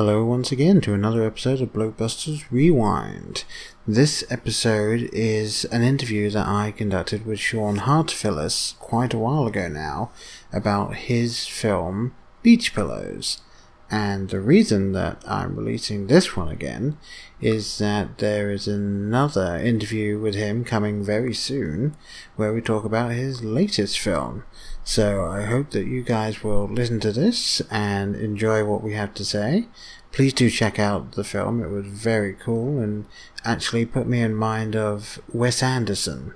Hello once again to another episode of Blokebusters Rewind. This episode is an interview that I conducted with Sean Hartofilis quite a while ago now about his film Beach Pillows. And the reason that I'm releasing this one again is that there is another interview with him coming very soon where we talk about his latest film. So I hope that you guys will listen to this and enjoy what we have to say. Please do check out the film. It was very cool and actually put me in mind of Wes Anderson.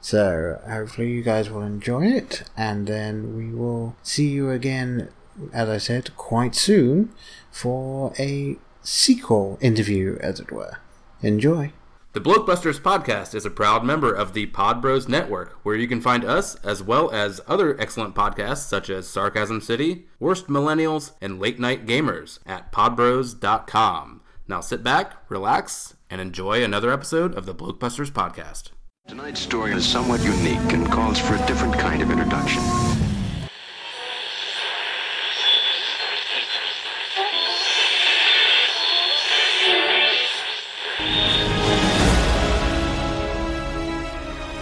So hopefully you guys will enjoy it and then we will see you again, as I said, quite soon for a sequel interview, as it were. Enjoy. The Blokebusters podcast is a proud member of the Pod Bros Network, where you can find us as well as other excellent podcasts such as Sarcasm City, Worst Millennials, and Late Night Gamers at podbros.com. Now sit back, relax, and enjoy another episode of the Blokebusters podcast. Tonight's story is somewhat unique and calls for a different kind of introduction.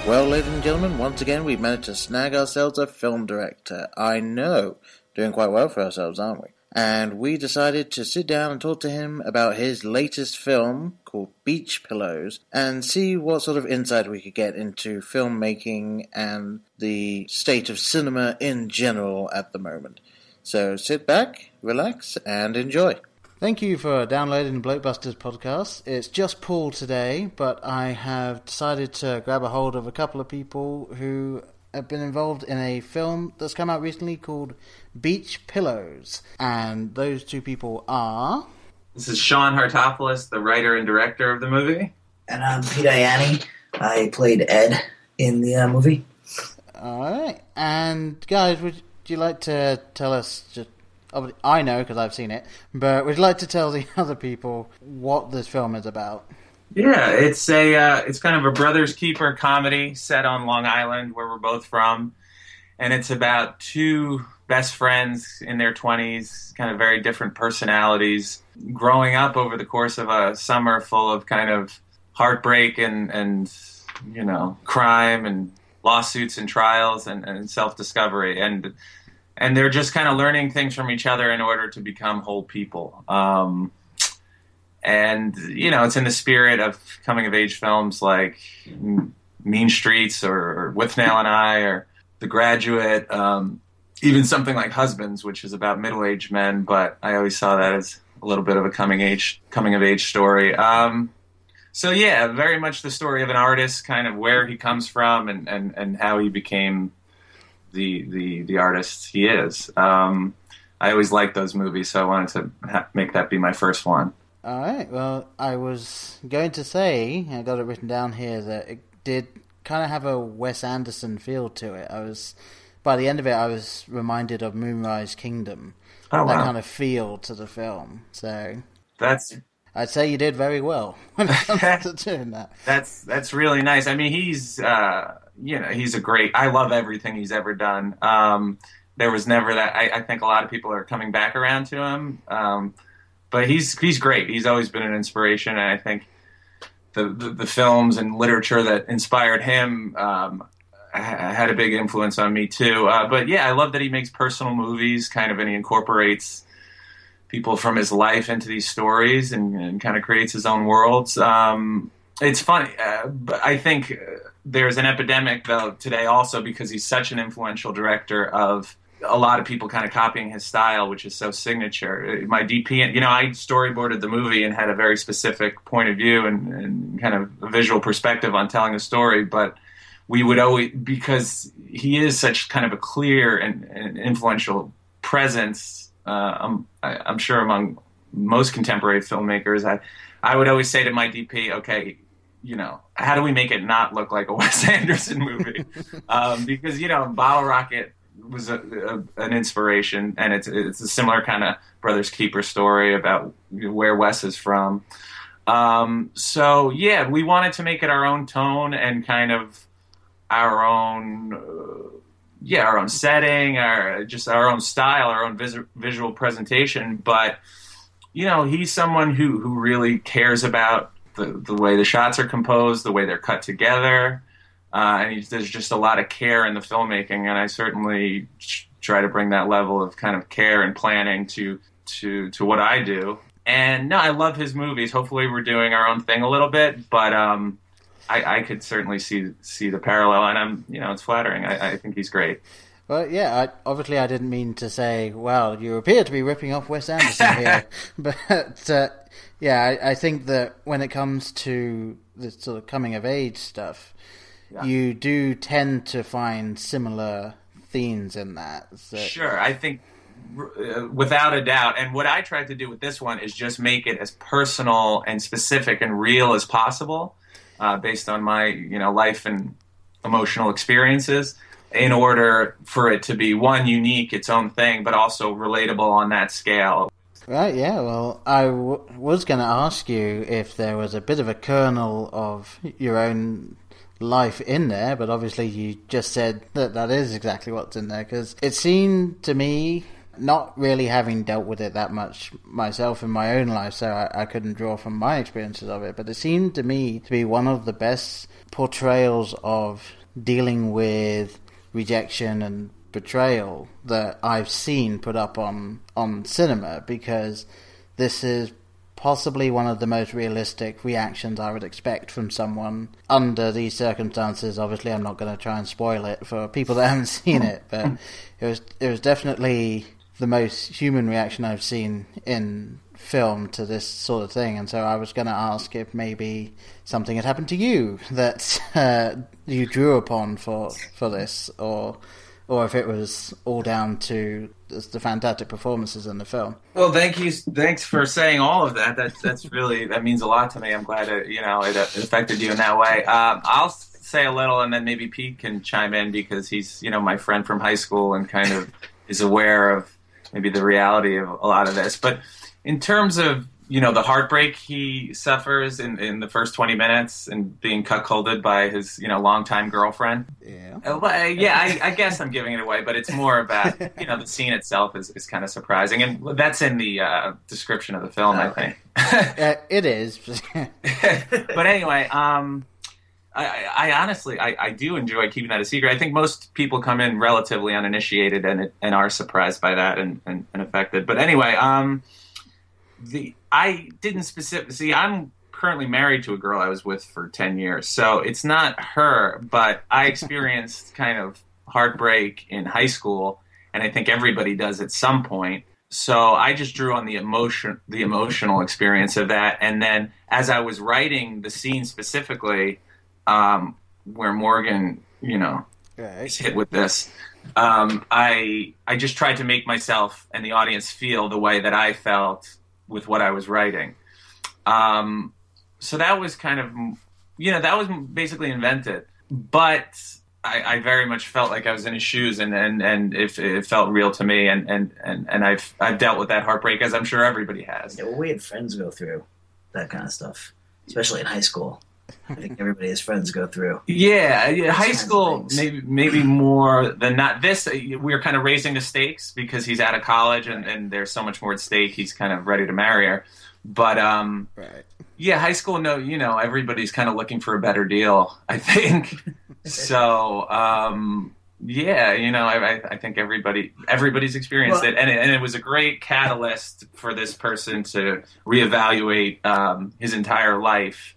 Well, ladies and gentlemen, once again we've managed to snag ourselves a film director. I know, doing quite well for ourselves, aren't we? And we decided to sit down and talk to him about his latest film called Beach Pillows and see what sort of insight we could get into filmmaking and the state of cinema in general at the moment. So sit back, relax, and enjoy. Thank you for downloading the Blokebusters podcast. It's just Paul today, but I have decided to grab a hold of a couple of people who have been involved in a film that's come out recently called Beach Pillows. And those two people are. This is Sean Hartofilis, the writer and director of the movie. And I'm Pete Ianni. I played Ed in the uh, movie. Alright. And guys, would you like to tell us just I know because I've seen it, but we'd like to tell the other people what this film is about. Yeah, it's a uh, it's kind of a brothers keeper comedy set on Long Island, where we're both from, and it's about two best friends in their twenties, kind of very different personalities, growing up over the course of a summer full of kind of heartbreak and and you know crime and lawsuits and trials and, and self discovery and and they're just kind of learning things from each other in order to become whole people. Um, and you know, it's in the spirit of coming of age films like Mean Streets or, or Withnail and I or The Graduate. Um, even something like Husbands, which is about middle aged men, but I always saw that as a little bit of a coming age coming of age story. Um, so yeah, very much the story of an artist, kind of where he comes from and, and, and how he became the the the artist he is. Um, I always liked those movies, so I wanted to ha- make that be my first one. All right. Well, I was going to say, I got it written down here that it did kind of have a Wes Anderson feel to it. I was by the end of it, I was reminded of Moonrise Kingdom. Oh, wow that wow. kind of feel to the film. So that's I'd say you did very well when it comes to doing that. That's that's really nice. I mean, he's uh, you know he's a great. I love everything he's ever done. Um, there was never that. I, I, think a lot of people are coming back around to him, um, but he's he's great. He's always been an inspiration, and I think the the, the films and literature that inspired him. Um, had a big influence on me too, uh, but yeah, I love that he makes personal movies, kind of, and he incorporates people from his life into these stories and, and kind of creates his own worlds. Um, it's funny, uh, but I think uh, there's an epidemic though today also because he's such an influential director of a lot of people kind of copying his style, which is so signature. Uh, My DP, you know, I storyboarded the movie and had a very specific point of view and, and kind of a visual perspective on telling a story, but we would always because he is such kind of a clear and, and influential presence uh, I'm, I, I'm sure among most contemporary filmmakers, I, I would always say to my DP, okay, you know, how do we make it not look like a Wes Anderson movie? um, because you know, Bottle Rocket was a, a, an inspiration, and it's it's a similar kind of Brothers Keeper story about where Wes is from. Um, so yeah, we wanted to make it our own tone and kind of our own. Uh, yeah, our own setting, our just our own style, our own vis- visual presentation. But you know, he's someone who who really cares about the the way the shots are composed, the way they're cut together, uh, and there's just a lot of care in the filmmaking. And I certainly try to bring that level of kind of care and planning to to to what I do. And no, I love his movies. Hopefully, we're doing our own thing a little bit, but um, I, I could certainly see see the parallel, and I'm you know it's flattering. I, I think he's great. Well, yeah, I, obviously I didn't mean to say, well, you appear to be ripping off Wes Anderson here. but, uh, yeah, I, I, think that when it comes to the sort of coming of age stuff, yeah. you do tend to find similar themes in that. So. Sure, I think uh, without a doubt. And what I tried to do with this one is just make it as personal and specific and real as possible, uh, based on my you know life and emotional experiences in order for it to be one unique, its own thing, but also relatable on that scale. Right, yeah. Well, I w- was going to ask you if there was a bit of a kernel of your own life in there, but obviously you just said that that is exactly what's in there because it seemed to me. Not really having dealt with it that much myself in my own life, so I, I couldn't draw from my experiences of it. But it seemed to me to be one of the best portrayals of dealing with rejection and betrayal that I've seen put up on on cinema because this is possibly one of the most realistic reactions I would expect from someone under these circumstances. Obviously, I'm not going to try and spoil it for people that haven't seen it, but it was it was definitely the most human reaction I've seen in film to this sort of thing. And so I was going to ask if maybe something had happened to you that uh, you drew upon for for this, or or if it was all down to the fantastic performances in the film. Well, thank you. Thanks for saying all of that. That's that's really that means a lot to me. I'm glad it you know it, affected you in that way. Um, I'll say a little, and then maybe Pete can chime in because he's you know my friend from high school and kind of is aware of maybe the reality of a lot of this. But in terms of you know the heartbreak he suffers in, in the first 20 minutes and being cuckolded by his you know longtime girlfriend. Yeah. Uh, yeah I, I, guess i'm giving it away but it's more about you know the scene itself is, is kind of surprising. And that's in the uh, description of the film i think. uh, it is. But anyway um I, I, honestly, I, I, do enjoy keeping that a secret. I think most people come in relatively uninitiated and and are surprised by that and, and, and affected. But anyway, um, the I didn't specifically see. I'm currently married to a girl I was with for ten years, so it's not her. But I experienced kind of heartbreak in high school, and I think everybody does at some point. So I just drew on the emotion, the emotional experience of that, and then as I was writing the scene specifically, um, where Morgan, you know, right. is hit with this, um, I I just tried to make myself and the audience feel the way that I felt with what I was writing. Um, so that was kind of, you know, that was basically invented. But I, I, very much felt like I was in his shoes, and and and it, it felt real to me, and and and and I've I've dealt with that heartbreak as I'm sure everybody has. Yeah, well, we had friends go through that kind of stuff, especially in high school. I think everybody has friends go through. Yeah, yeah high school maybe maybe more than not. This we're kind of raising the stakes because he's out of college and, and there's so much more at stake. He's kind of ready to marry her. But um, right. yeah, high school. No, you know, everybody's kind of looking for a better deal. I think so. Um, yeah, you know, I, I think everybody everybody's experienced well, it, and it, and it was a great catalyst for this person to reevaluate um, his entire life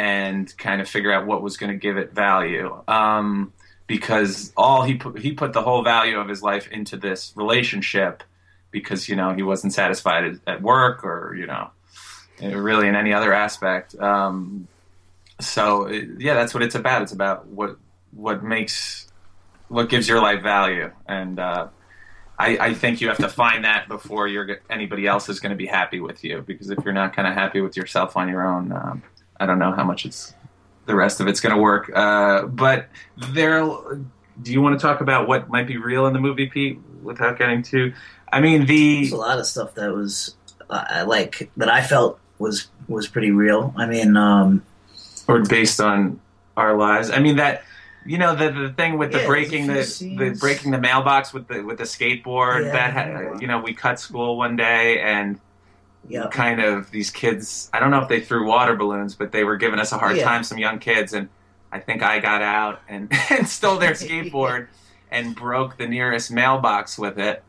and kind of figure out what was going to give it value. Um, because all he put, he put the whole value of his life into this relationship because you know he wasn't satisfied at work or you know really in any other aspect. Um, so yeah, that's what it's about. It's about what what makes what gives your life value, and uh, I, I, think you have to find that before anybody else is going to be happy with you. Because if you're not kind of happy with yourself on your own, um, I don't know how much it's the rest of it's going to work. Uh, but there, do you want to talk about what might be real in the movie, Pete, without getting too? I mean, the There's a lot of stuff that was uh, like that I felt was was pretty real. I mean, um, or based on our lives. I mean that you know the the thing with the yeah, breaking the, the breaking the mailbox with the with the skateboard yeah, that had, you know we cut school one day and Yep. kind of these kids. I don't know if they threw water balloons, but they were giving us a hard Yeah. time. Some young kids, and I think I got out and, and stole their skateboard and broke the nearest mailbox with it.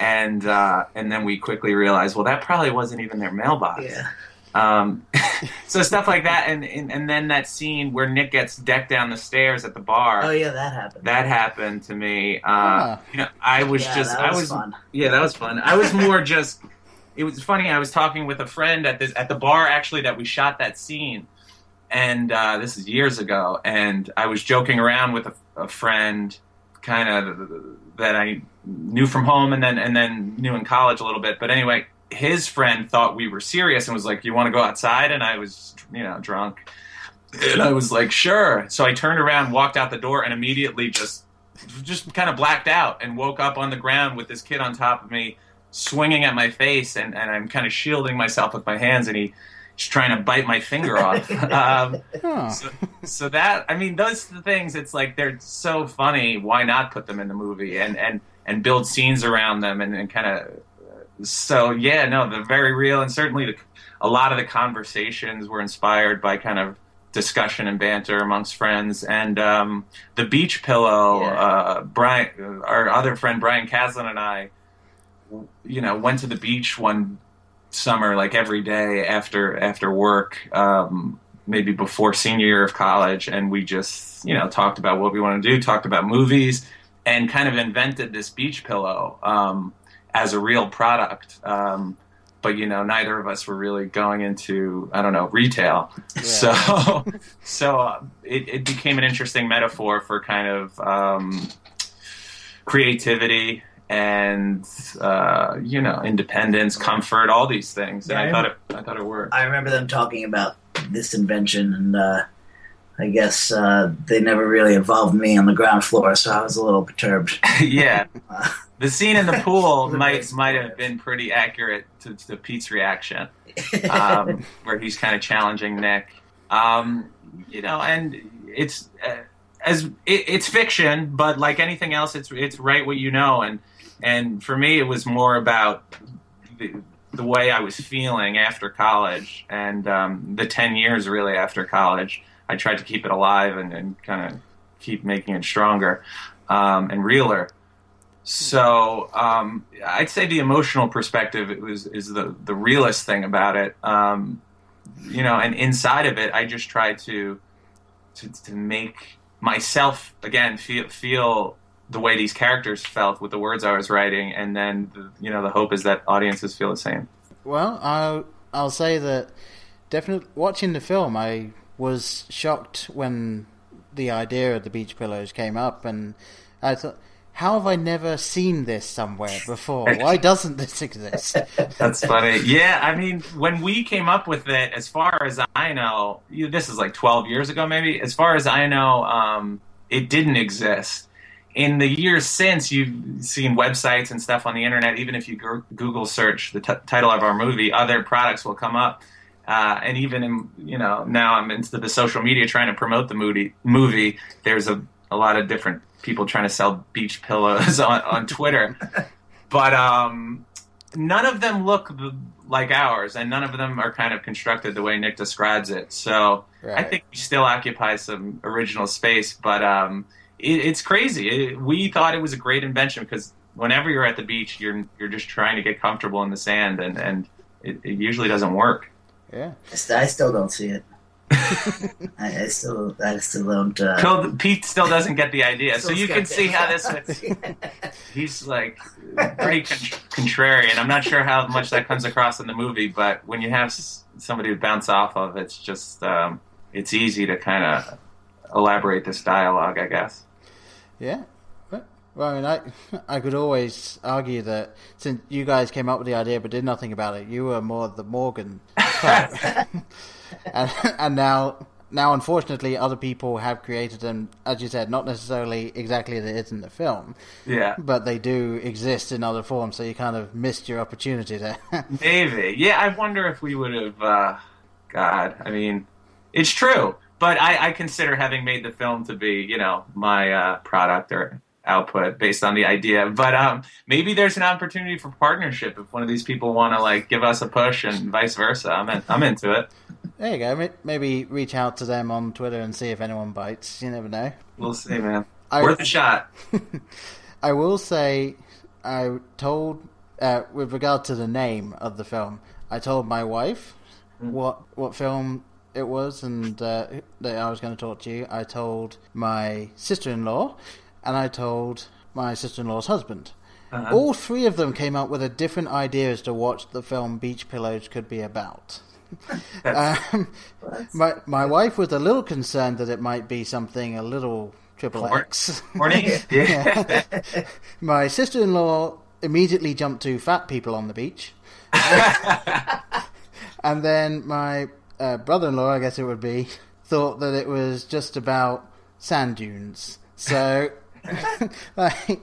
And uh, and then we quickly realized, well, that probably wasn't even their mailbox. Yeah. Um, so stuff like that, and, and and then that scene where Nick gets decked down the stairs at the bar. Oh yeah, that happened. That happened to me. Uh, Ah. you know, I was yeah, just, that I was, was, fun. yeah, that was fun. I was more just. It was funny. I was talking with a friend at this at the bar actually that we shot that scene, and uh, this is years ago. And I was joking around with a, a friend, kind of that I knew from home, and then and then knew in college a little bit. But anyway, his friend thought we were serious and was like, "You want to go outside?" And I was, you know, drunk, and I was like, "Sure." So I turned around, walked out the door, and immediately just just kind of blacked out and woke up on the ground with this kid on top of me swinging at my face and, and i'm kind of shielding myself with my hands and he, he's trying to bite my finger off um, Huh. so, so that i mean those are the things it's like they're so funny why not put them in the movie and and and build scenes around them and, and kind of so yeah no they're very real and certainly the, a lot of the conversations were inspired by kind of discussion and banter amongst friends and um, the beach pillow Yeah. uh, brian our other friend brian Caslin and i you know went to the beach one summer like every day after after work um, maybe before senior year of college and we just you know talked about what we want to do talked about movies and kind of invented this beach pillow um, as a real product. Um, but you know neither of us were really going into i don't know retail. So so uh, it, it became an interesting metaphor for kind of um, creativity and uh, you know independence comfort all these things and Yeah, i I thought it i thought it worked I remember them talking about this invention, and uh, I guess uh, they never really involved me on the ground floor, so I was a little perturbed. yeah Uh, the scene in the pool might might have been pretty accurate to, to pete's reaction um, where he's kind of challenging Nick. Um, you know, and it's uh, as it, it's fiction, but like anything else, it's it's right what you know. And and for me, it was more about the, the way I was feeling after college and um, the ten years really after college. I tried to keep it alive and, and kind of keep making it stronger um, and realer. So um, I'd say the emotional perspective it was is the the realest thing about it. Um, you know, and inside of it, I just tried to to, to make myself again feel feel the way these characters felt with the words I was writing, and then the, you know the hope is that audiences feel the same. Well, I'll I'll say that definitely watching the film, I was shocked when the idea of the beach pillows came up, and I thought, how have I never seen this somewhere before? Why doesn't this exist? That's funny. Yeah, I mean, when we came up with it, as far as I know, you, this is like 12 years ago, maybe. As far as I know, um, it didn't exist. In the years since, you've seen websites and stuff on the internet. Even if you Google search the t- title of our movie, other products will come up. Uh, and even in, you know, now I'm into the social media trying to promote the movie. Movie, there's a, a lot of different people trying to sell beach pillows on, on Twitter. but um, none of them look like ours, and none of them are kind of constructed the way Nick describes it. So I think we still occupy some original space, but um, it, it's crazy. It, we thought it was a great invention because whenever you're at the beach, you're you're just trying to get comfortable in the sand, and and it, it usually doesn't work. Yeah. I, still don't see it. I, I still, I still don't. Uh, Phil, Pete still doesn't get the idea, so you can see how this. skeptic. He's like pretty con- contrarian. I'm not sure how much that comes across in the movie, but when you have somebody to bounce off of, it's just um, it's easy to kind of elaborate this dialogue, I guess. Yeah. Well, I mean, I, I could always argue that since you guys came up with the idea but did nothing about it, you were more the Morgan type. and, and now, now, unfortunately, other people have created them, as you said, not necessarily exactly as it is in the film, Yeah, but they do exist in other forms, so you kind of missed your opportunity there. maybe. Yeah, I wonder if we would have. Uh, God, I mean, it's true, but I, I consider having made the film to be, you know, my uh, product or output based on the idea. But um, maybe there's an opportunity for partnership if one of these people want to like give us a push and vice versa. I'm in, I'm into it. There you go. Maybe reach out to them on Twitter and see if anyone bites. You never know. We'll see, man. I- Worth a shot. I will say, I told, uh, with regard to the name of the film, I told my wife what what film it was and uh, that I was going to talk to you. I told my sister in law, and I told my sister in law's husband. Uh-huh. All three of them came up with a different idea as to what the film Beach Pillows could be about. um, my my wife was a little concerned that it might be something a little triple Porn. X. Morning. Yeah. My sister in law immediately jumped to fat people on the beach. and then my uh, brother in law, I guess it would be, thought that it was just about sand dunes. So, like,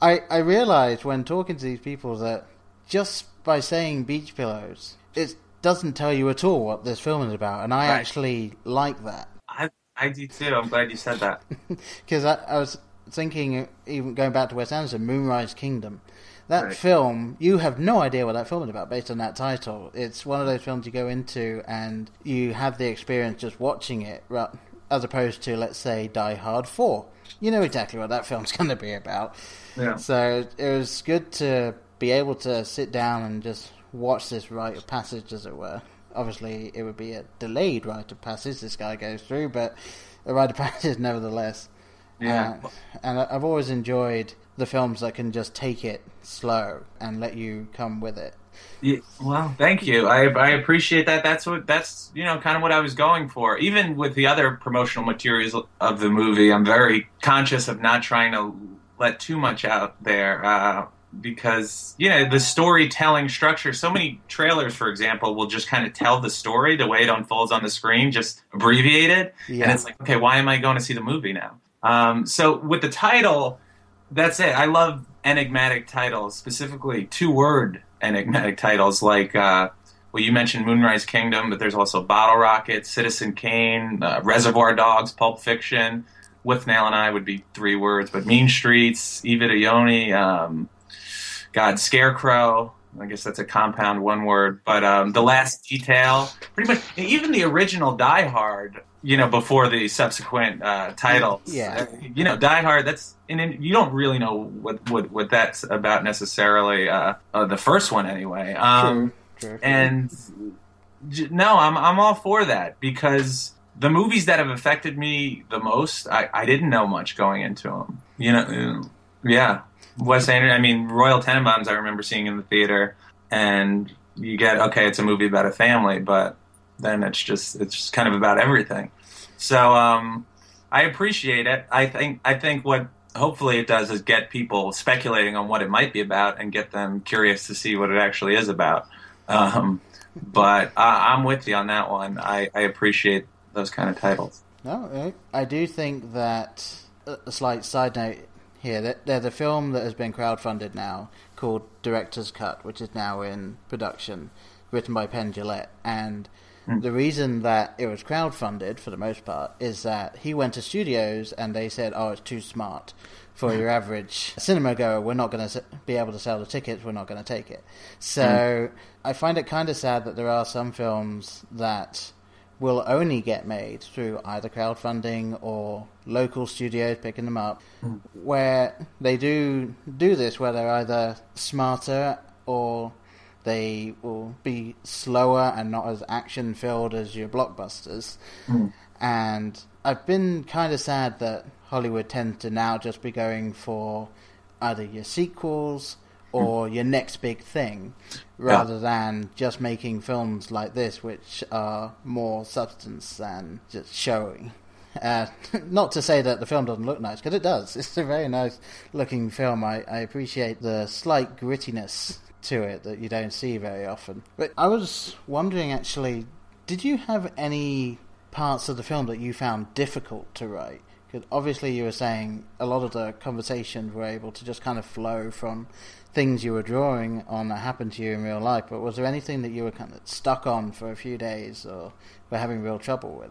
I, I realized when talking to these people that just by saying beach pillows, it doesn't tell you at all what this film is about. And I Right. actually like that. I, I do too. I'm glad you said that. Because I, I was thinking, even going back to Wes Anderson, Moonrise Kingdom. That Right. film, you have no idea what that film is about based on that title. It's one of those films you go into and you have the experience just watching it, as opposed to, let's say, Die Hard 4. You know exactly what that film's going to be about. Yeah. So it was good to be able to sit down and just watch this rite of passage, as it were. Obviously, it would be a delayed rite of passage this guy goes through, but a rite of passage nevertheless. Yeah. Uh, and I've always enjoyed the films that can just take it slow and let you come with it. Yeah, well, thank you. I I appreciate that. That's what that's you know kind of what I was going for. Even with the other promotional materials of the movie, I'm very conscious of not trying to let too much out there uh, because you know the storytelling structure. So many trailers, for example, will just kind of tell the story the way it unfolds on the screen, just abbreviated, Yeah. and it's like, okay, why am I going to see the movie now? Um, so with the title, that's it. I love enigmatic titles, specifically two word enigmatic titles like uh, well, you mentioned Moonrise Kingdom, but there's also Bottle Rocket, Citizen Kane, uh, Reservoir Dogs, Pulp Fiction. Withnail and I would be three words, but Mean Streets, Eva Ione, um, God, Scarecrow. I guess that's a compound one word, but um, the last detail, pretty much, even the original Die Hard, you know, before the subsequent uh, titles, Yeah. uh, you know, Die Hard. That's and you don't really know what what, what that's about necessarily. Uh, uh, the first one, anyway. Um, and no, I'm I'm all for that because the movies that have affected me the most, I, I didn't know much going into them. You know, uh, yeah, Wes Anderson. I mean, Royal Tenenbaums. I remember seeing in the theater, and you get okay, it's a movie about a family, but then it's just it's just kind of about everything. So um, I appreciate it. I think I think what hopefully it does is get people speculating on what it might be about and get them curious to see what it actually is about. Um, but I, I'm with you on that one. I, I appreciate those kind of titles. No, I do think that a a slight side note here there's a film that has been crowdfunded now called Director's Cut, which is now in production, written by Penn Jillette, and hmm. the reason that it was crowdfunded for the most part is that he went to studios and they said, "Oh, it's too smart for hmm. your average cinema goer. We're not going to be able to sell the tickets. We're not going to take it." So hmm. I find it kind of sad that there are some films that will only get made through either crowdfunding or local studios picking them up, hmm. where they do do this, where they're either smarter or they will be slower and not as action filled as your blockbusters. Hmm. And I've been kind of sad that Hollywood tends to now just be going for either your sequels hmm. or your next big thing rather than just making films like this which are more substance than just showing. Uh, not to say that the film doesn't look nice, because it does. It's a very nice looking film. I, I appreciate the slight grittiness to it that you don't see very often. But I was wondering actually, did you have any parts of the film that you found difficult to write? Because obviously you were saying a lot of the conversations were able to just kind of flow from things you were drawing on that happened to you in real life. But was there anything that you were kind of stuck on for a few days or were having real trouble with?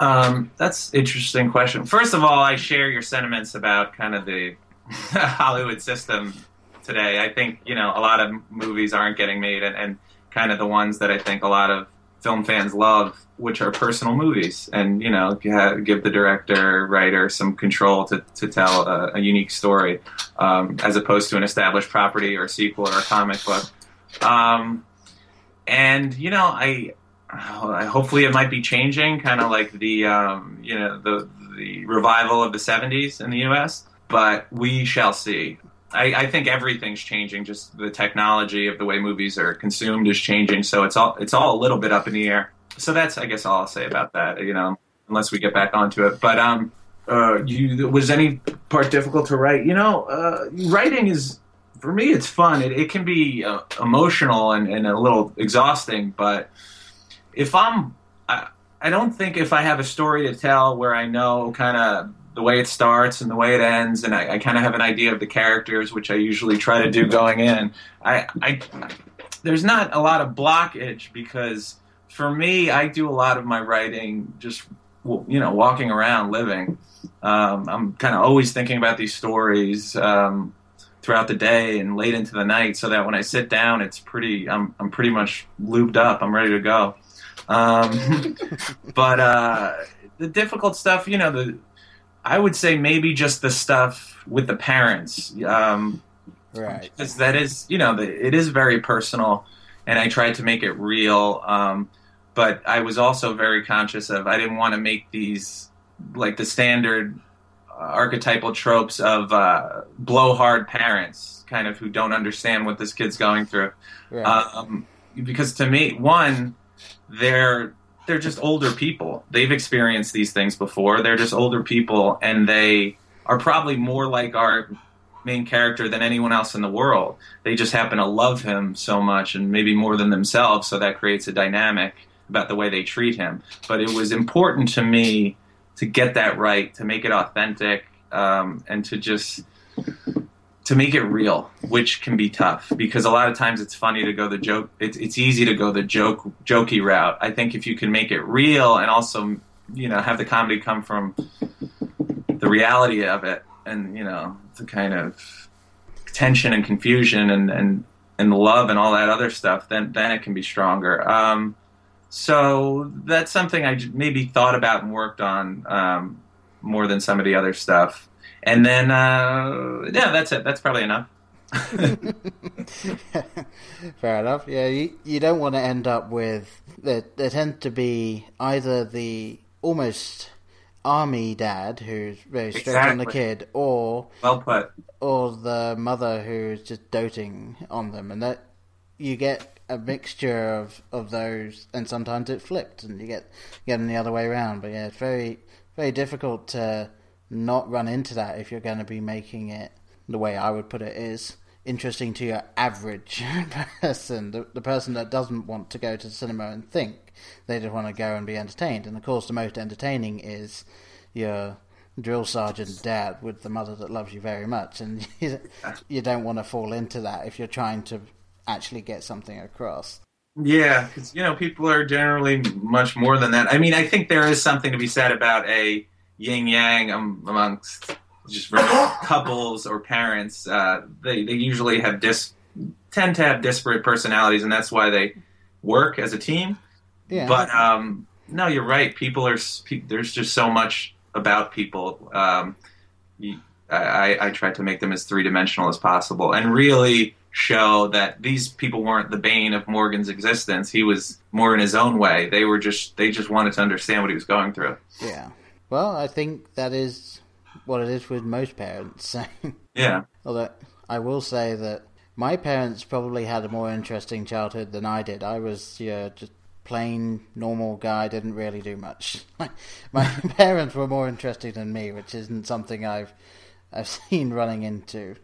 Um, that's interesting question. First of all, I share your sentiments about kind of the Hollywood system today. I think you know a lot of movies aren't getting made, and, and kind of the ones that I think a lot of film fans love, which are personal movies. And you know, you have, give the director, writer some control to, to tell a, a unique story, um, as opposed to an established property or sequel or a comic book. Um, and you know, I hopefully it might be changing, kind of like the um, you know the the revival of the '70s in the U.S. But we shall see. I, I, think everything's changing. Just the technology of the way movies are consumed is changing. So it's all it's all a little bit up in the air. So that's I guess all I'll say about that. You know, unless we get back onto it. But um, uh, you was any part difficult to write? You know, uh, writing is for me it's fun. It, it can be uh, emotional and, and a little exhausting. But if I'm I, I don't think if I have a story to tell where I know kind of the way it starts and the way it ends, and I, I kind of have an idea of the characters, which I usually try to do going in. I, I there's not a lot of blockage because for me, I do a lot of my writing just you know walking around, living. Um, I'm kind of always thinking about these stories um, throughout the day and late into the night, so that when I sit down, it's pretty. I'm I'm pretty much lubed up. I'm ready to go. Um, but uh, the difficult stuff, you know, the I would say maybe just the stuff with the parents. Um, right. Because that is, you know, the, it is very personal, and I tried to make it real. Um, but I was also very conscious of I didn't want to make these like the standard uh, archetypal tropes of uh, blowhard parents, kind of who don't understand what this kid's going through. Right. Um, because to me, one, they're they're just older people. They've experienced these things before. They're just older people, and they are probably more like our main character than anyone else in the world. They just happen to love him so much, and maybe more than themselves. So that creates a dynamic about the way they treat him. But it was important to me to get that right, to make it authentic, um, and to just to make it real, which can be tough because a lot of times it's funny to go the joke. It's it's easy to go the joke jokey route. I think if you can make it real and also you know have the comedy come from the reality of it, and you know the kind of tension and confusion and and and love and all that other stuff, then then it can be stronger. Um, so that's something I maybe thought about and worked on um, more than some of the other stuff. And then, uh, yeah, that's it. That's probably enough. Fair enough. Yeah, you, you don't want to end up with there. There tend to be either the almost army dad who's very strict exactly. on the kid, or well put, or the mother who's just doting on them, and that you get a mixture of, of those, and sometimes it flips, and you get get them the other way around. But yeah, it's very very difficult to not run into that if you're going to be making it the way I would put it is interesting to your average person, the, the person that doesn't want to go to the cinema and think. They just want to go and be entertained. And of course, the most entertaining is your drill sergeant dad with the mother that loves you very much. And you, you don't want to fall into that if you're trying to actually get something across. Yeah, because you know people are generally much more than that. I mean, I think there is something to be said about a yin yang amongst just couples or parents. Uh, they they usually have dis tend to have disparate personalities, and that's why they work as a team. Yeah. But um, no, you're right. People are there's just so much about people. Um, I, I try to make them as three dimensional as possible, and really show that these people weren't the bane of Morgan's existence. He was more in his own way. They were just they just wanted to understand what he was going through. Yeah. Well, I think that is what it is with most parents. yeah. Although I will say that my parents probably had a more interesting childhood than I did. I was yeah, just plain normal guy, didn't really do much. my parents were more interesting than me, which isn't something I've I've seen running into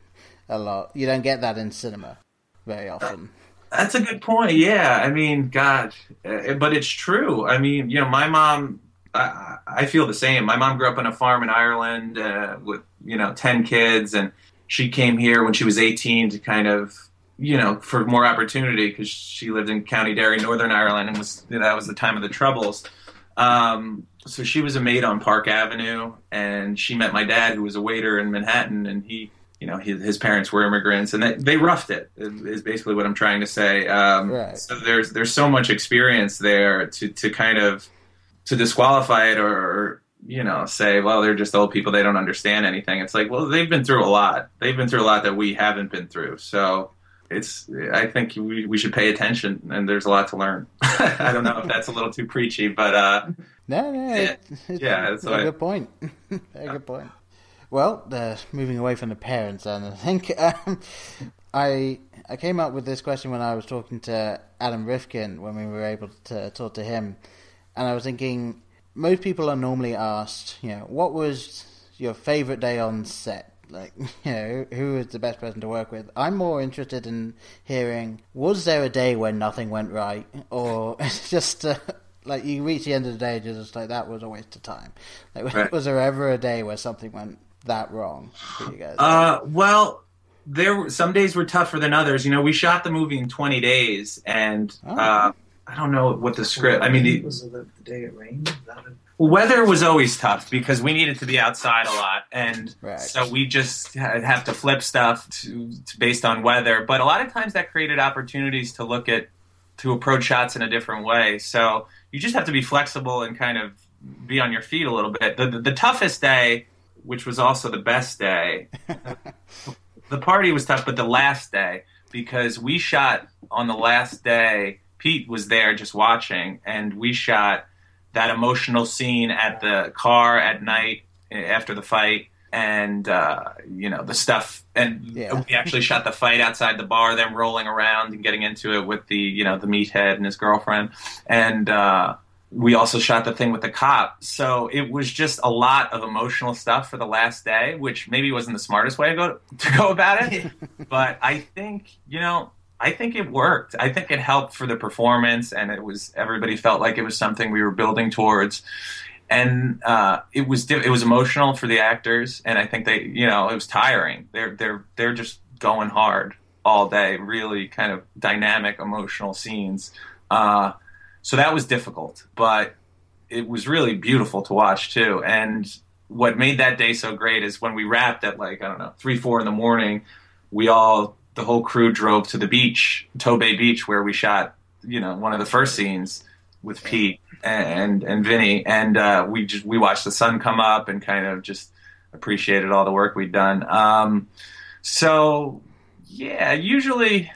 a lot. You don't get that in cinema very often. That's a good point. Yeah, I mean, God, eh, but it's true. I mean, you know, my mom I, I feel the same. My mom grew up on a farm in Ireland uh, with you know ten kids, and she came here when she was eighteen to kind of you know for more opportunity because she lived in County Derry, Northern Ireland, and was that was the time of the Troubles. Um, so she was a maid on Park Avenue, and she met my dad, who was a waiter in Manhattan, and he you know his, his parents were immigrants and they, they roughed it is basically what i'm trying to say um, Right. so there's there's so much experience there to to kind of to disqualify it or, you know say well they're just old people they don't understand anything. It's like well they've been through a lot. They've been through a lot that we haven't been through. So it's i think we, we should pay attention and there's a lot to learn. I don't know if that's a little too preachy but uh No, no, it, it's Yeah, that's a good point. Very good point. Well, uh, moving away from the parents, and I think um, I I came up with this question when I was talking to Adam Rifkin when we were able to talk to him, and I was thinking most people are normally asked, you know, what was your favorite day on set? Like, you know, who was the best person to work with? I'm more interested in hearing, was there a day when nothing went right? Or just, uh, like, you reach the end of the day, you're just like, that was a waste of time. Like, Right. was there ever a day where something went that wrong for you guys? Uh, well, there were, some days were tougher than others. You know, we shot the movie in 20 days, and Oh. uh, I don't know what the script. I mean, the, was it the, the day it rained? Is weather was always tough because we needed to be outside a lot, and Right. so we just have to flip stuff to, to based on weather. But a lot of times that created opportunities to look at to approach shots in a different way. So you just have to be flexible and kind of be on your feet a little bit. The, the, the toughest day, which was also the best day, the party was tough, but the last day because we shot on the last day. Pete was there just watching, and we shot that emotional scene at the car at night eh, after the fight, and uh, you know the stuff. And Yeah. we actually shot the fight outside the bar, them rolling around and getting into it with the you know the meathead and his girlfriend, and. Uh, we also shot the thing with the cop. So it was just a lot of emotional stuff for the last day, which maybe wasn't the smartest way to go to go about it. but I think, you know, I think it worked. I think it helped for the performance and it was everybody felt like it was something we were building towards. And uh, it was it was emotional for the actors and I think they, you know, it was tiring. They're they're they're just going hard all day, really kind of dynamic emotional scenes. Uh, so that was difficult, but it was really beautiful to watch too. And what made that day so great is when we wrapped at like I don't know three four in the morning, we all the whole crew drove to the beach, Tobay Beach, where we shot you know one of the first scenes with Pete and and Vinny, and uh, we just we watched the sun come up and kind of just appreciated all the work we'd done. Um, so yeah, usually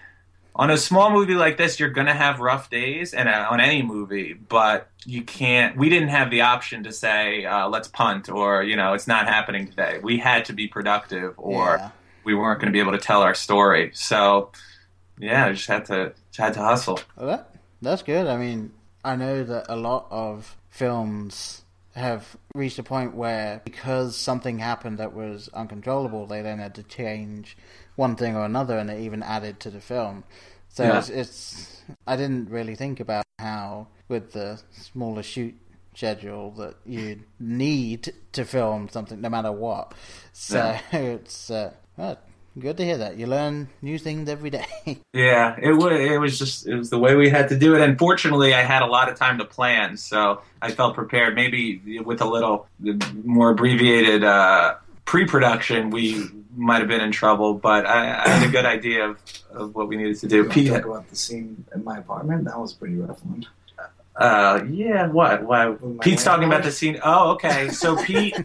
on a small movie like this, you're going to have rough days, and uh, on any movie, but you can't. We didn't have the option to say, uh, "Let's punt," or you know, "It's not happening today." We had to be productive, or Yeah. We weren't going to be able to tell our story. So, yeah, I just had to had to hustle. Well, that that's good. I mean, I know that a lot of films have reached a point where because something happened that was uncontrollable, they then had to change one thing or another, and it even added to the film. So Yeah. it's, it's I didn't really think about how with the smaller shoot schedule that you need to film something no matter what. So it's uh, well, good to hear that you learn new things every day. Yeah, it was. It was just it was the way we had to do it. And fortunately, I had a lot of time to plan, so I felt prepared. Maybe with a little more abbreviated uh, pre-production, we might have been in trouble. But I, I had a good idea of, of what we needed to do. You wanna Pete, talk about the scene in my apartment. That was a pretty rough one. Uh, yeah, what? Why? Pete's talking about the scene. Oh, okay. So Pete.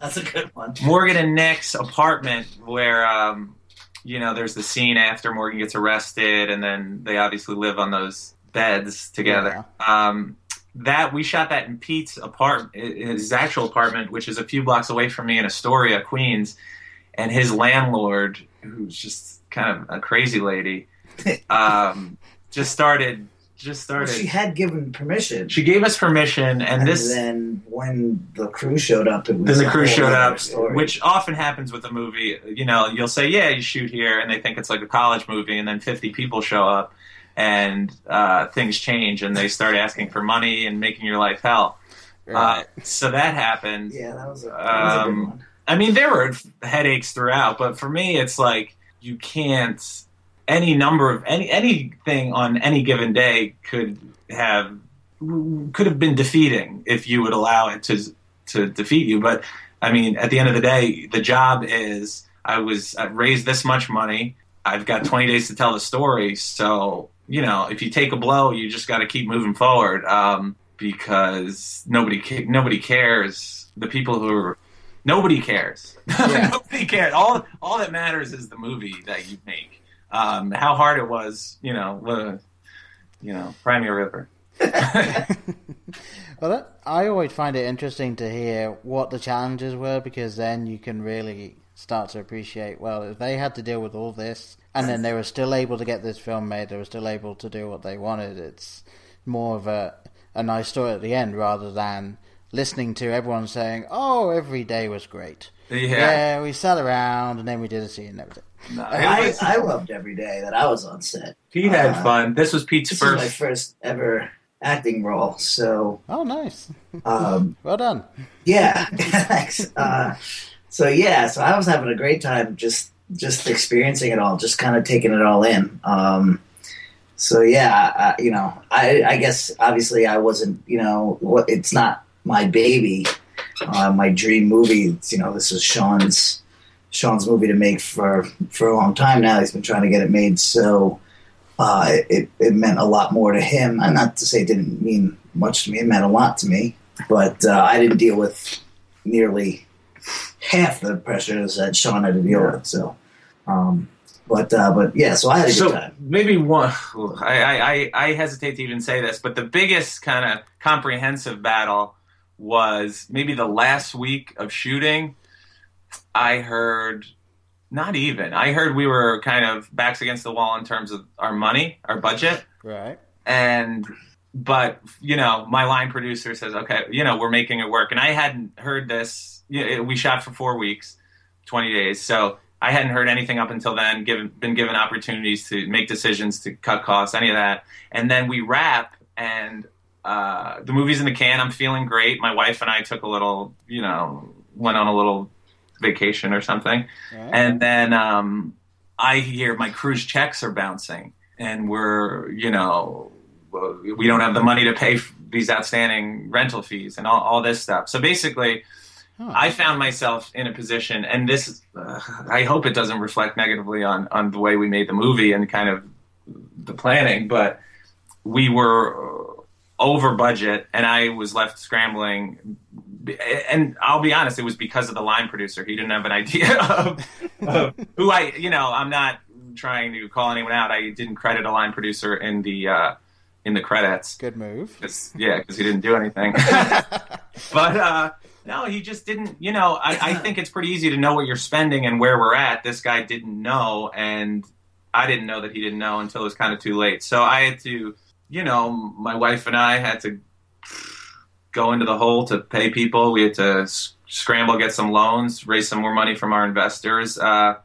That's a good one. Morgan and Nick's apartment where um, you know there's the scene after Morgan gets arrested and then they obviously live on those beds together. Um, that we shot that in Pete's apartment, his actual apartment, which is a few blocks away from me in Astoria, Queens, and his landlord, who's just kind of a crazy lady, um, just started just Well, started. she had given permission. she gave us permission, and and this then when the crew showed up, it was then the crew showed up, story. which often happens with a movie. You know, you'll say, "Yeah, you shoot here," and they think it's like a college movie, and then fifty people show up, and uh, things change, and they start asking for money and making your life hell. Uh, so that happened. yeah, that was a, that was a good um, one. I mean, there were headaches throughout, but for me, it's like you can't. Any number of any anything on any given day could have could have been defeating if you would allow it to to defeat you. But I mean, at the end of the day, the job is I was I raised this much money. I've got 20 days to tell the story. So you know, if you take a blow, you just got to keep moving forward um, because nobody nobody cares. The people who are nobody cares. Yeah. nobody cares. All all that matters is the movie that you make. Um, how hard it was, you know, uh, you know, Cry Me a River. Well, that, I always find it interesting to hear what the challenges were because then you can really start to appreciate. Well, if they had to deal with all this and then they were still able to get this film made, they were still able to do what they wanted. It's more of a a nice story at the end rather than listening to everyone saying, "Oh, every day was great." Yeah. we sat around and then we did a scene and everything. No, it I, was- I loved every day that I was on set. Pete had Uh, fun. This was Pete's This is my first. first ever acting role, so Oh, nice. um, Well done. yeah, thanks. Uh, so yeah, so I was having a great time just just experiencing it all, just kind of taking it all in. Um, so yeah, I, you know, I, I guess obviously I wasn't, you know, what it's not my baby, uh, my dream movie. It's, you know, this was Sean's Sean's movie to make for for a long time now. He's been trying to get it made, so uh, it it meant a lot more to him. And not to say it didn't mean much to me; it meant a lot to me. But uh, I didn't deal with nearly half the pressures that Sean had to deal with. So, um, but uh, but yeah, so I had a good time. maybe one. I, I, I hesitate to even say this, but the biggest kind of comprehensive battle was maybe the last week of shooting. I heard, not even. I heard we were kind of backs against the wall in terms of our money, our budget, Right. and but you know, my line producer says, "Okay, you know, we're making it work," and I hadn't heard this. We shot for four weeks, twenty days, so I hadn't heard anything up until then. Given been given opportunities to make decisions to cut costs, any of that, and then we wrap, and uh, the movie's in the can. I'm feeling great. My wife and I took a little, you know, went on a little vacation or something, Right. and then um, I hear my crew's checks are bouncing, and we're, you know, we don't have the money to pay these outstanding rental fees and all, all this stuff. So basically, Huh. I found myself in a position, and this, uh, I hope it doesn't reflect negatively on, on the way we made the movie and kind of the planning, but we were over budget, and I was left scrambling. And I'll be honest, it was because of the line producer. He didn't have an idea of, of who I, you know, I'm not trying to call anyone out. I didn't credit a line producer in the uh, in the credits. Good move. 'Cause- yeah, because he didn't do anything. but uh, no, he just didn't. You know, I, I think it's pretty easy to know what you're spending and where we're at. This guy didn't know, and I didn't know that he didn't know until it was kind of too late. So I had to, you know, my wife and I had to go into the hole to pay people. We had to scramble, get some loans, raise some more money from our investors. Uh,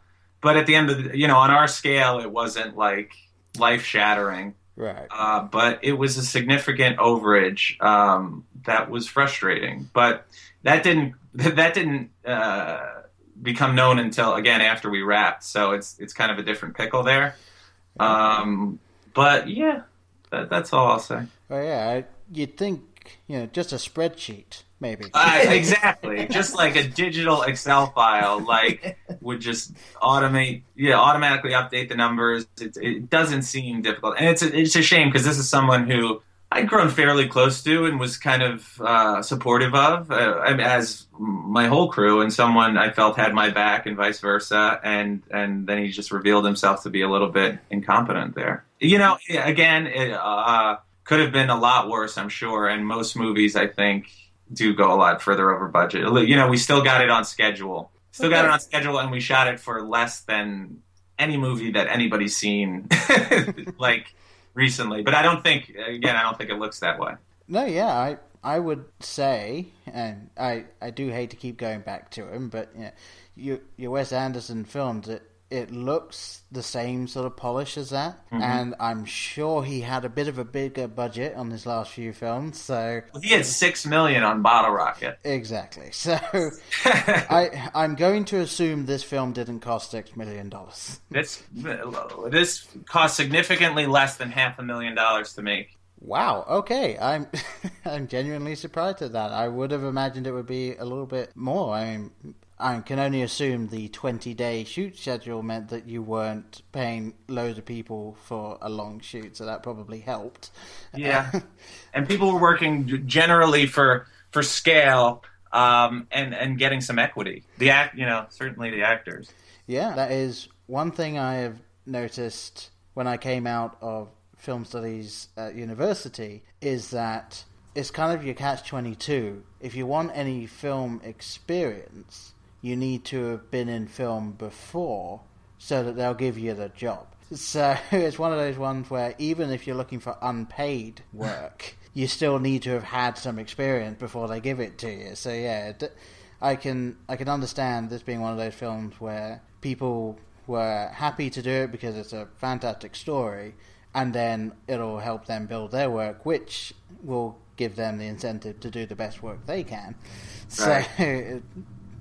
but at the end of the, you know, on our scale, it wasn't like life shattering Right. uh, but it was a significant overage um, that was frustrating. But that didn't that didn't uh, become known until again after we wrapped. So it's it's kind of a different pickle there. Um, but yeah, that, that's all I'll say. Well, yeah, I, you'd think, you know, just a spreadsheet, maybe. Uh, exactly, just like a digital Excel file, like would just automate, yeah, automatically update the numbers. It, it doesn't seem difficult, and it's a, it's a shame because this is someone who I'd grown fairly close to and was kind of uh, supportive of, uh, as my whole crew, and someone I felt had my back, and vice versa. And and then he just revealed himself to be a little bit incompetent there. You know, again, it uh, could have been a lot worse, I'm sure. And most movies, I think, do go a lot further over budget. You know, we still got it on schedule. Still got it on schedule, and we shot it for less than any movie that anybody's seen, like recently. But I don't think, again, I don't think it looks that way. No, yeah, I I would say, and I I do hate to keep going back to him, but yeah, you your Wes Anderson films it it looks the same sort of polish as that, mm-hmm. and I'm sure he had a bit of a bigger budget on his last few films, so He had six million on Bottle Rocket. exactly. So I I'm going to assume this film didn't cost six million dollars. this this cost significantly less than half a million dollars to make. Wow. Okay. I'm I'm genuinely surprised at that. I would have imagined it would be a little bit more. I mean, I can only assume the 20 day shoot schedule meant that you weren't paying loads of people for a long shoot, so that probably helped. Yeah, and people were working generally for for scale um, and and getting some equity. The act, you know, certainly the actors. Yeah, that is one thing I have noticed when I came out of film studies at university is that it's kind of your catch 22. If you want any film experience, you need to have been in film before so that they'll give you the job. So it's one of those ones where even if you're looking for unpaid work, you still need to have had some experience before they give it to you. So yeah, I can I can understand this being one of those films where people were happy to do it because it's a fantastic story, and then it'll help them build their work, which will give them the incentive to do the best work they can. So right. it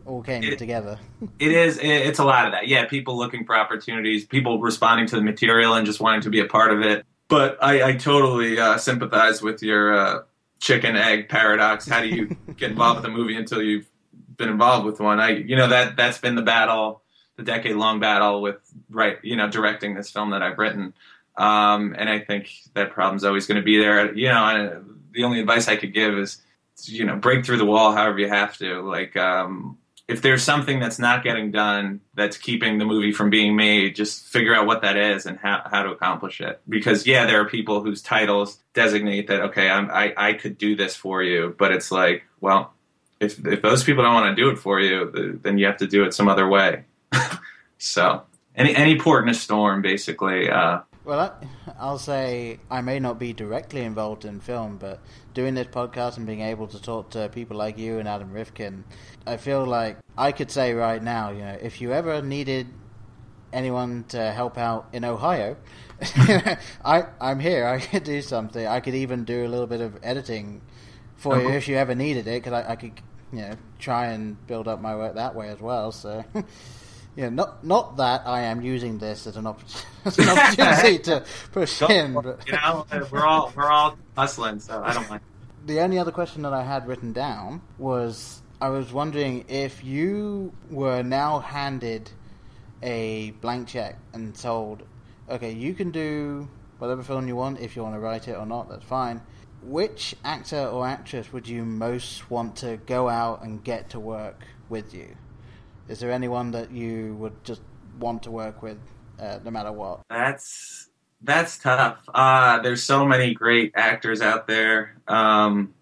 all came it, together. it is. It's a lot of that. Yeah, people looking for opportunities, people responding to the material and just wanting to be a part of it. But I, I totally uh, sympathize with your uh, chicken egg paradox. How do you get involved with a movie until you've been involved with one? I, you know, that that's been the battle, the decade long battle with right, you know, directing this film that I've written. Um, and I think that problem's always going to be there. You know, and the only advice I could give is, you know, break through the wall however you have to. Like, um, if there's something that's not getting done that's keeping the movie from being made, just figure out what that is and how, how to accomplish it. Because yeah, there are people whose titles designate that okay, I'm, I I could do this for you, but it's like, well, if if those people don't want to do it for you, then you have to do it some other way. so any any port in a storm, basically. Uh, well, I'll say I may not be directly involved in film, but doing this podcast and being able to talk to people like you and Adam Rifkin, I feel like I could say right now, you know, if you ever needed anyone to help out in Ohio, I I'm here. I could do something. I could even do a little bit of editing for you if you ever needed it, because I, I could, you know, try and build up my work that way as well. So. Yeah, not not that I am using this as an, op- as an opportunity to push in, but you know, we're all we're all hustling, so I don't mind. The only other question that I had written down was I was wondering if you were now handed a blank check and told, okay, you can do whatever film you want if you want to write it or not, that's fine. Which actor or actress would you most want to go out and get to work with you? Is there anyone that you would just want to work with, uh, no matter what? That's that's tough. Uh, there's so many great actors out there. Um,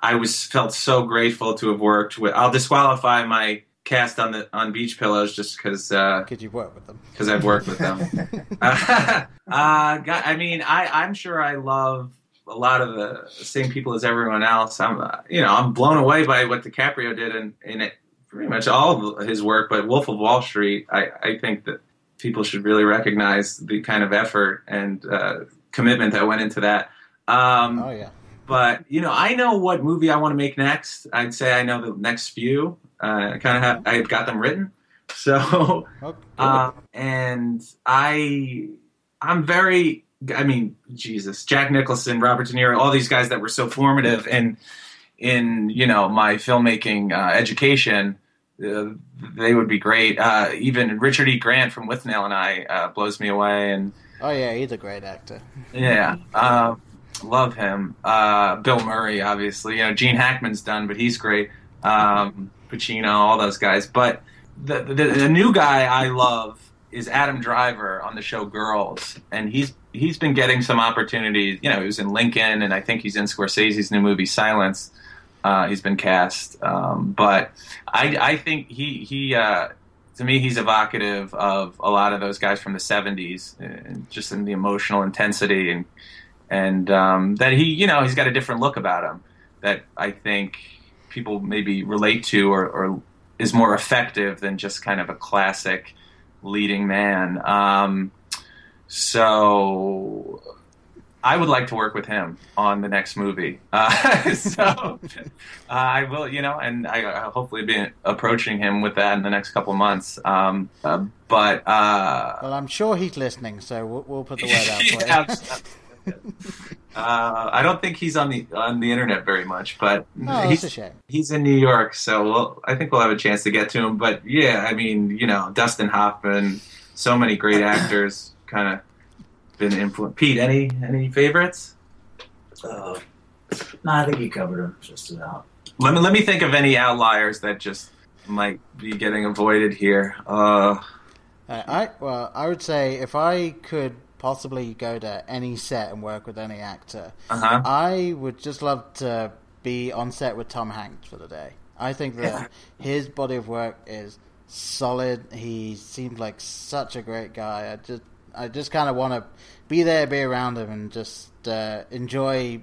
I was felt so grateful to have worked with. I'll disqualify my cast on the on Beach Pillows just because. Uh, Could you work with them? Because I've worked with them. uh, I mean, I I'm sure I love a lot of the same people as everyone else. I'm, uh, you know, I'm blown away by what DiCaprio did in, in it pretty much all of his work, but Wolf of Wall Street, I, I think that people should really recognize the kind of effort and uh, commitment that went into that. Um, oh yeah. But you know, I know what movie I want to make next. I'd say I know the next few. Uh, kind of have I've got them written. So, oh, uh, and I, I'm very. I mean, Jesus, Jack Nicholson, Robert De Niro, all these guys that were so formative and in you know my filmmaking uh, education, uh, they would be great. Uh, even Richard E. Grant from Withnail and I uh, blows me away. And oh yeah, he's a great actor. yeah, um, love him. Uh, Bill Murray, obviously. You know, Gene Hackman's done, but he's great. Um, Pacino, all those guys. But the, the, the new guy I love is Adam Driver on the show Girls, and he's he's been getting some opportunities. You know, he was in Lincoln, and I think he's in Scorsese's new movie Silence. Uh, he's been cast, um, but I, I think he he uh, to me he's evocative of a lot of those guys from the '70s, and just in the emotional intensity and and um, that he you know he's got a different look about him that I think people maybe relate to or, or is more effective than just kind of a classic leading man. Um, so I would like to work with him on the next movie. Uh, so uh, I will, you know, and I will hopefully be approaching him with that in the next couple months. Um, uh, but uh, well, I'm sure he's listening, so we'll, we'll put the word out for yeah, Uh, I don't think he's on the on the internet very much, but Oh, he's, that's a shame. he's in New York, so we'll, I think we'll have a chance to get to him. But yeah, I mean, you know, Dustin Hoffman, so many great actors, kind of been influenced. Pete, any any favorites? Uh, no, I think you covered them just about. Let me let me think of any outliers that just might be getting avoided here. Uh, I well, I would say if I could possibly go to any set and work with any actor, uh-huh. I would just love to be on set with Tom Hanks for the day. I think that his body of work is solid. He seems like such a great guy. I just, I just kind of want to be there, be around him, and just uh, enjoy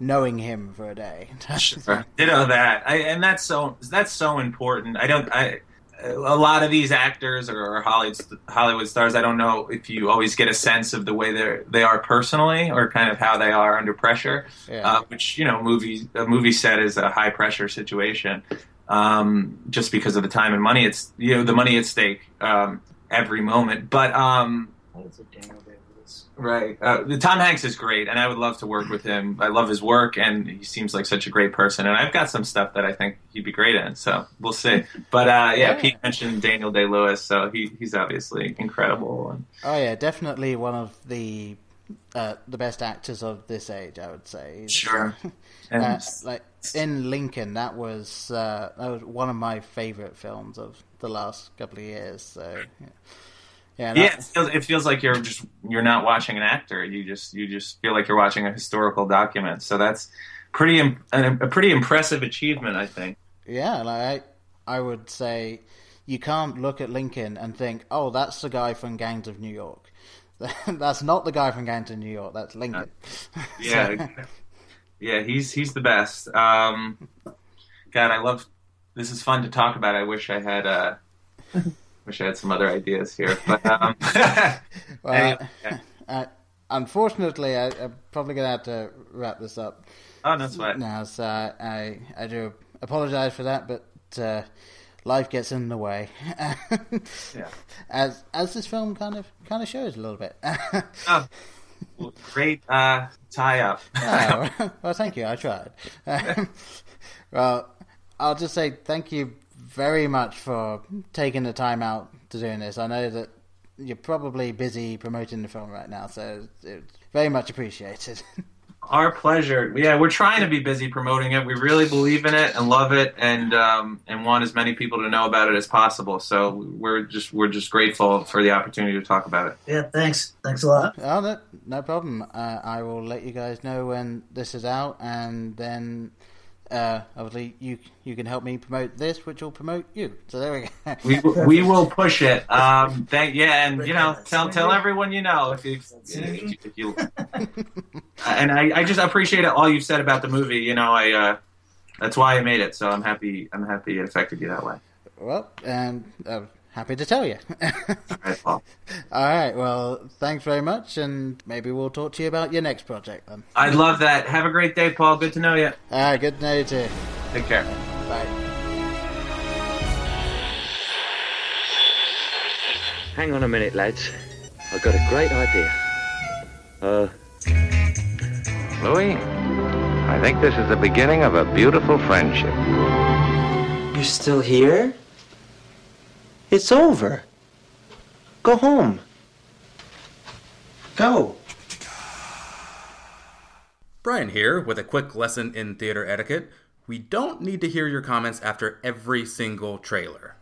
knowing him for a day. Sure. Ditto that. I, and that's so that's so important. I don't. I a lot of these actors or Hollywood Hollywood stars. I don't know if you always get a sense of the way they they are personally or kind of how they are under pressure. Yeah. Uh, which you know, movie a movie set is a high pressure situation. Um, just because of the time and money, it's you know the money at stake um, every moment. But um, What is it, Daniel Day-Lewis? Right. Uh, the Tom Hanks is great, and I would love to work with him. I love his work, and he seems like such a great person. And I've got some stuff that I think he'd be great in. So we'll see. But uh, yeah, Yeah. Pete mentioned Daniel Day Lewis, so he, he's obviously incredible. And oh yeah, definitely one of the uh, the best actors of this age. I would say. He's- sure. And Uh, like in Lincoln, that was uh, that was one of my favorite films of the last couple of years. So yeah, yeah, it feels, it feels like you're just you're not watching an actor. You just you just feel like you're watching a historical document. So that's pretty a pretty impressive achievement, I think. yeah. Like I, I would say, you can't look at Lincoln and think, "Oh, that's the guy from Gangs of New York." that's not the guy from Gangs of New York. That's Lincoln. Yeah, yeah, he's he's the best. Um, God, I love. This is fun to talk about. I wish I had. Uh, wish I had some other ideas here, but um, Well, anyway, yeah. uh, unfortunately, I, I'm probably gonna have to wrap this up oh, that's what. now. So I I do apologize for that, but uh, life gets in the way. Yeah. As as this film kind of kind of shows a little bit. Oh, well, great uh, tie up. Oh, well, thank you. I tried. well, I'll just say thank you very much for taking the time out to doing this. I know that you're probably busy promoting the film right now, so it's very much appreciated. Our pleasure. Yeah, we're trying to be busy promoting it. We really believe in it and love it, and um, and want as many people to know about it as possible. So we're just we're just grateful for the opportunity to talk about it. Yeah, thanks. Thanks a lot. oh, no, no problem. Uh, I will let you guys know when this is out, and then uh, obviously you you can help me promote this, which will promote you. So there we go. We we will push it. Um, thank yeah, and you know, tell tell everyone you know if you, if you and I, I just appreciate it all you've said about the movie. You know, I uh, that's why I made it. So I'm happy. I'm happy it affected you that way. well, and I'm happy to tell you. All right, Paul. All right. Well, thanks very much, and maybe we'll talk to you about your next project then. I'd love that. Have a great day, Paul. Good to know you. All right. Good to know you too. Take care. Bye. Hang on a minute, lads. I've got a great idea. Uh, Louis, I think this is the beginning of a beautiful friendship. You're still here? It's over. Go home. Go. Brian here with a quick lesson in theater etiquette. We don't need to hear your comments after every single trailer.